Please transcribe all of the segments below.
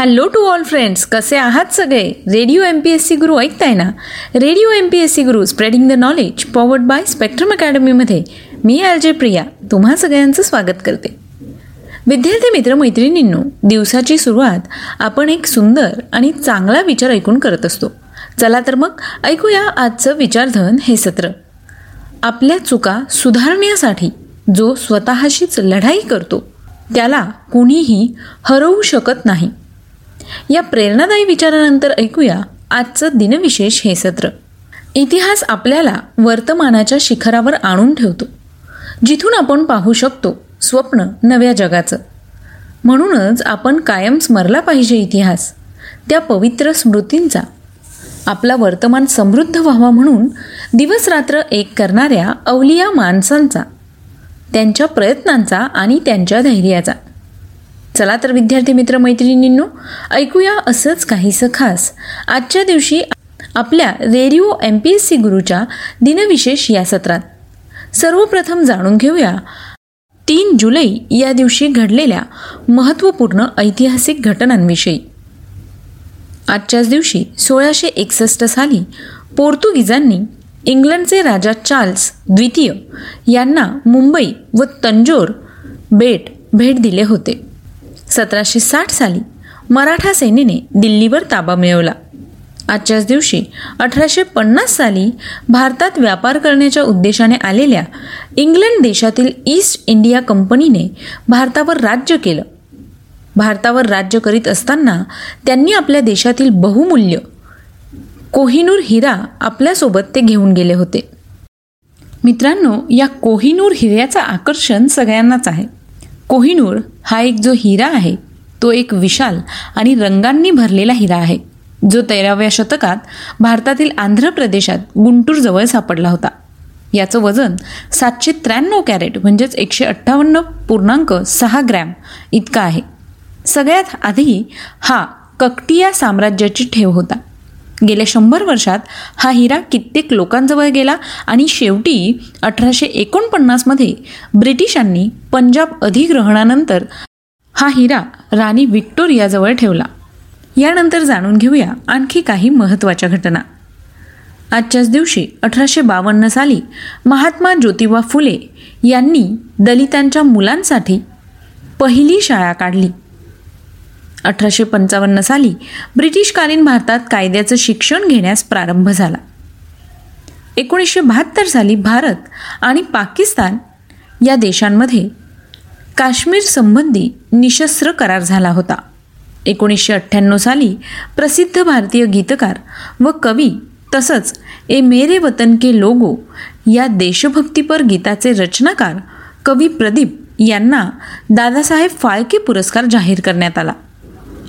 Hello to all friends कसे आहात सगळे? Radio M P S C Guru ऐकताय ना? Radio M P S C Guru spreading the knowledge powered by spectrum अकॅडमीमध्ये मी R J Priya तुम्हा सगळ्यांचं स्वागत करते. विद्यार्थी मित्र मैत्रिणींनो दिवसाची सुरुवात आपण एक सुंदर आणि चांगला विचार ऐकून करत असतो. चला तर मग ऐकूया आजचं विचारधन हे सत्र. आपल्या चुका सुधारण्यासाठी जो स्वतःशीच लढाई करतो त्याला कुणीही हरवू शकत नाही. या प्रेरणादायी विचारानंतर ऐकूया आजचं दिनविशेष हे सत्र. इतिहास आपल्याला वर्तमानाच्या शिखरावर आणून ठेवतो जिथून आपण पाहू शकतो स्वप्न नव्या जगाचं. म्हणूनच आपण कायम स्मरला पाहिजे इतिहास त्या पवित्र स्मृतींचा. आपला वर्तमान समृद्ध व्हावा म्हणून दिवस रात्र एक करणाऱ्या अवलिया माणसांचा त्यांच्या प्रयत्नांचा आणि त्यांच्या धैर्याचा. चला तर विद्यार्थी मित्र मैत्रिणींनो ऐकूया असंच काहीसं खास. आजच्या दिवशी आपल्या radio M P S C गुरुच्या दिनविशेष या सत्रात सर्वप्रथम जाणून घेऊया. तीन जुलै या दिवशी घडलेल्या महत्त्वपूर्ण ऐतिहासिक घटनांविषयी. आजच्याच दिवशी सोळाशे एकसष्ट साली पोर्तुगीजांनी इंग्लंडचे राजा चार्ल्स द्वितीय यांना मुंबई व तंजोर बेट भेट दिले होते. सतराशे साठ साली मराठा सेनेने दिल्लीवर ताबा मिळवला. आजच्याच दिवशी अठराशे पन्नास साली भारतात व्यापार करण्याच्या उद्देशाने आलेल्या इंग्लंड देशातील ईस्ट इंडिया कंपनीने भारतावर राज्य केलं. भारतावर राज्य करीत असताना त्यांनी आपल्या देशातील बहुमूल्य कोहिनूर हिरा आपल्यासोबत ते घेऊन गेले होते. मित्रांनो या कोहिनूर हिऱ्याचं आकर्षण सगळ्यांनाच आहे. कोहिनूर हा एक जो हिरा आहे तो एक विशाल आणि रंगांनी भरलेला हिरा आहे जो तेराव्या शतकात भारतातील आंध्र प्रदेशात गुंटूरजवळ सापडला होता. याचं वजन सातशे त्र्याण्णव कॅरेट म्हणजेच एकशे अठ्ठावन्न पूर्णांक सहा ग्रॅम इतका आहे. सगळ्यात आधी हा ककटिया साम्राज्याची ठेव होता. गेल्या शंभर वर्षात हा हिरा कित्येक लोकांजवळ गेला आणि शेवटी अठराशे एकोणपन्नासमध्ये ब्रिटिशांनी पंजाब अधिग्रहणानंतर हा हिरा राणी व्हिक्टोरियाजवळ ठेवला. यानंतर जाणून घेऊया आणखी काही महत्त्वाच्या घटना. आजच्याच दिवशी अठराशे बावन्न साली महात्मा ज्योतिबा फुले यांनी दलितांच्या मुलांसाठी पहिली शाळा काढली. अठराशे पंचावन्न साली ब्रिटिशकालीन भारतात कायद्याचं शिक्षण घेण्यास प्रारंभ झाला. एकोणीसशे बहात्तर साली भारत आणि पाकिस्तान या देशांमध्ये काश्मीर संबंधी निशस्त्र करार झाला होता. एकोणीसशे अठ्ठ्याण्णव साली प्रसिद्ध भारतीय गीतकार व कवी तसंच ए मेरे वतन के लोगो या देशभक्तीपर गीताचे रचनाकार कवी प्रदीप यांना दादासाहेब फाळके पुरस्कार जाहीर करण्यात आला.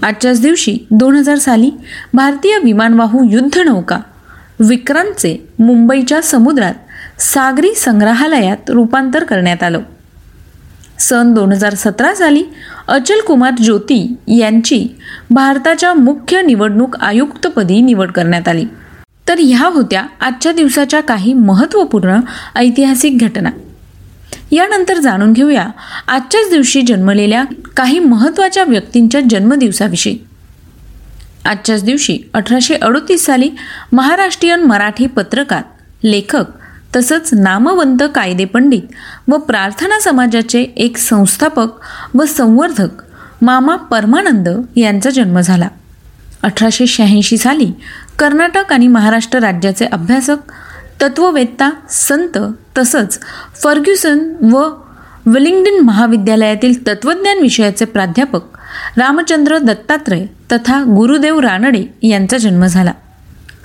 आजच्याच दिवशी दोन हजार साली भारतीय विमानवाहू युद्धनौका विक्रांतचे मुंबईच्या समुद्रात सागरी संग्रहालयात रूपांतर करण्यात आलं. सन दोन हजार सतरा साली अचल कुमार ज्योती यांची भारताच्या मुख्य निवडणूक आयुक्तपदी निवड करण्यात आली. तर ह्या होत्या आजच्या दिवसाच्या काही महत्त्वपूर्ण ऐतिहासिक घटना. यानंतर जाणून घेऊया आजच्याच दिवशी जन्मलेल्या काही महत्त्वाच्या व्यक्तींच्या जन्मदिवसाविषयी. आजच्याच दिवशी अठराशे अडोतीस साली महाराष्ट्रीयन मराठी पत्रकार लेखक तसंच नामवंत कायदेपंडित व प्रार्थना समाजाचे एक संस्थापक व संवर्धक मामा परमानंद यांचा जन्म झाला. अठराशे शहाऐंशी साली कर्नाटक आणि महाराष्ट्र राज्याचे अभ्यासक तत्ववेत्ता संत तसंच फर्ग्युसन व विलिंग्डन महाविद्यालयातील तत्वज्ञान विषयाचे प्राध्यापक रामचंद्र दत्तात्रय तथा गुरुदेव रानडे यांचा जन्म झाला.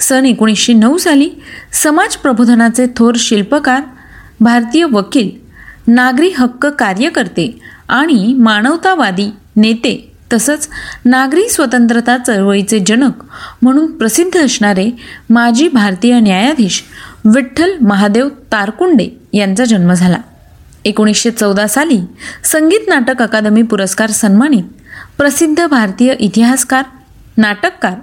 सन एकोणीसशे नऊ साली समाज प्रबोधनाचे थोर शिल्पकार भारतीय वकील नागरी हक्क कार्यकर्ते आणि मानवतावादी नेते तसंच नागरी स्वतंत्रता चळवळीचे जनक म्हणून प्रसिद्ध असणारे माजी भारतीय न्यायाधीश विठ्ठल महादेव तारकुंडे यांचा जन्म झाला. एकोणीसशे चौदा साली संगीत नाटक अकादमी पुरस्कार सन्मानित प्रसिद्ध भारतीय इतिहासकार नाटककार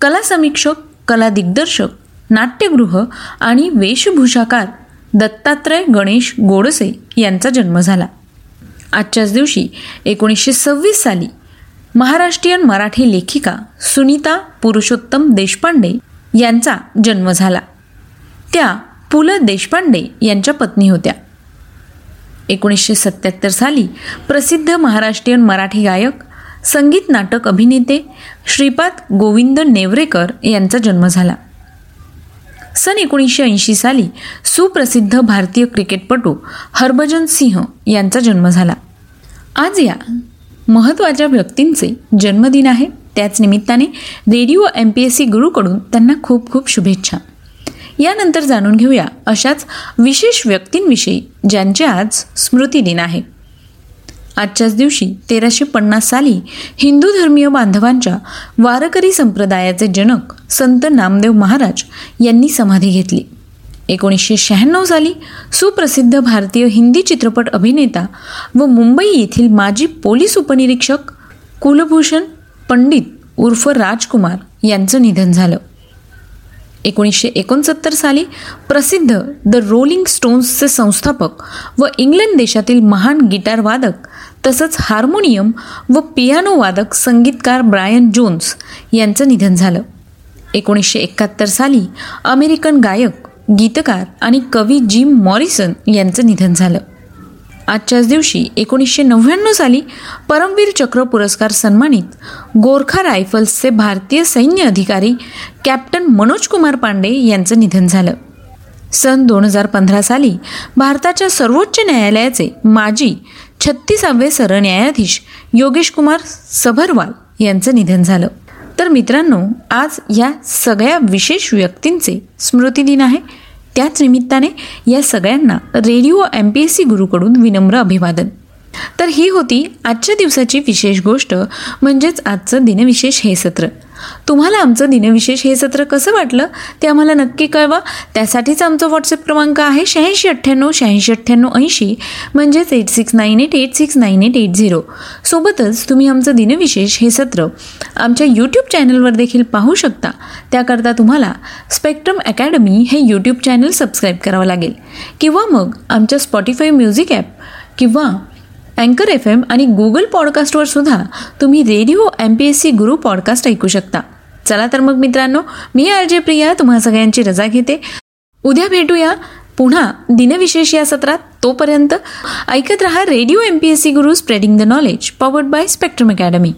कला समीक्षक कला दिग्दर्शक नाट्यगृह आणि वेशभूषाकार दत्तात्रय गणेश गोडसे यांचा जन्म झाला. आजच्याच दिवशी एकोणीसशे सव्वीस साली महाराष्ट्रीयन मराठी लेखिका सुनीता पुरुषोत्तम देशपांडे यांचा जन्म झाला. त्या पु ल देशपांडे यांच्या पत्नी होत्या. एकोणीसशे सत्याहत्तर साली प्रसिद्ध महाराष्ट्रीयन मराठी गायक संगीत नाटक अभिनेते श्रीपाद गोविंद नेवरेकर यांचा जन्म झाला. सन एकोणीसशे ऐंशी साली सुप्रसिद्ध भारतीय क्रिकेटपटू हरभजन सिंह यांचा जन्म झाला. आज या महत्त्वाच्या व्यक्तींचे जन्मदिन आहे. त्याच निमित्ताने radio M P S C गुरुकडून त्यांना खूप खूप शुभेच्छा. यानंतर जाणून घेऊया अशाच विशेष व्यक्तींविषयी ज्यांचे आज स्मृती दिन आहे. आजच्याच दिवशी तेराशे पन्नास साली हिंदू धर्मीय बांधवांच्या वारकरी संप्रदायाचे जनक संत नामदेव महाराज यांनी समाधी घेतली. एकोणीसशे शहाण्णव साली सुप्रसिद्ध भारतीय हिंदी चित्रपट अभिनेता व मुंबई येथील माजी पोलीस उपनिरीक्षक कुलभूषण पंडित उर्फ राजकुमार यांचं निधन झालं. एकोणीसशे एकोणसत्तर साली प्रसिद्ध द रोलिंग स्टोन्सचे संस्थापक व इंग्लंड देशातील महान गिटार वादक तसंच हार्मोनियम व पियानो वादक संगीतकार ब्रायन जोन्स यांचं निधन झालं. एकोणीसशे एकाहत्तर साली अमेरिकन गायक गीतकार आणि कवी जिम मॉरिसन यांचं निधन झालं. आजच्याच दिवशी एकोणीसशे नव्याण्णव साली परमवीर चक्र पुरस्कार सन्मानित गोरखा रायफल्सचे भारतीय सैन्य अधिकारी कॅप्टन मनोज कुमार पांडे यांचं निधन झालं. सन दोन हजार पंधरा साली भारताच्या सर्वोच्च न्यायालयाचे माजी छत्तीसावे सरन्यायाधीश योगेश कुमार सभरवाल यांचं निधन झालं. तर मित्रांनो आज या सगळ्या विशेष व्यक्तींचे स्मृतिदिन आहे. त्याच निमित्ताने या सगळ्यांना radio M P S C गुरुकडून विनम्र अभिवादन. तर ही होती आजच्या दिवसाची विशेष गोष्ट म्हणजेच आजचं दिनविशेष हे सत्र. तुम्हाला आमचं दिनविशेष हे सत्र कसं वाटलं ते आम्हाला नक्की कळवा. त्यासाठीच आमचा व्हॉट्सअप क्रमांक आहे शहाऐंशी अठ्ठ्याण्णव शहाऐंशी अठ्ठ्याण्णव ऐंशी म्हणजेच eight six nine eight eight six nine eight eight zero सोबतच तुम्ही आमचं दिनविशेष हे सत्र आमच्या यूट्यूब चॅनलवर देखील पाहू शकता. त्याकरता तुम्हाला स्पेक्ट्रम अकॅडमी हे यूट्यूब चॅनल सबस्क्राईब करावं लागेल. किंवा मग आमच्या स्पॉटीफाय म्युझिक ॲप किंवा अँकर एफ एम आणि गुगल पॉडकास्टवर सुद्धा तुम्ही radio M P S C Guru podcast ऐकू शकता. चला तर मग मित्रांनो मी आर जे प्रिया तुम्हा सगळ्यांची रजा घेते. उद्या भेटूया पुन्हा दिनविशेष या सत्रात. तोपर्यंत ऐकत रहा radio M P S C Guru spreading the knowledge powered by Spectrum academy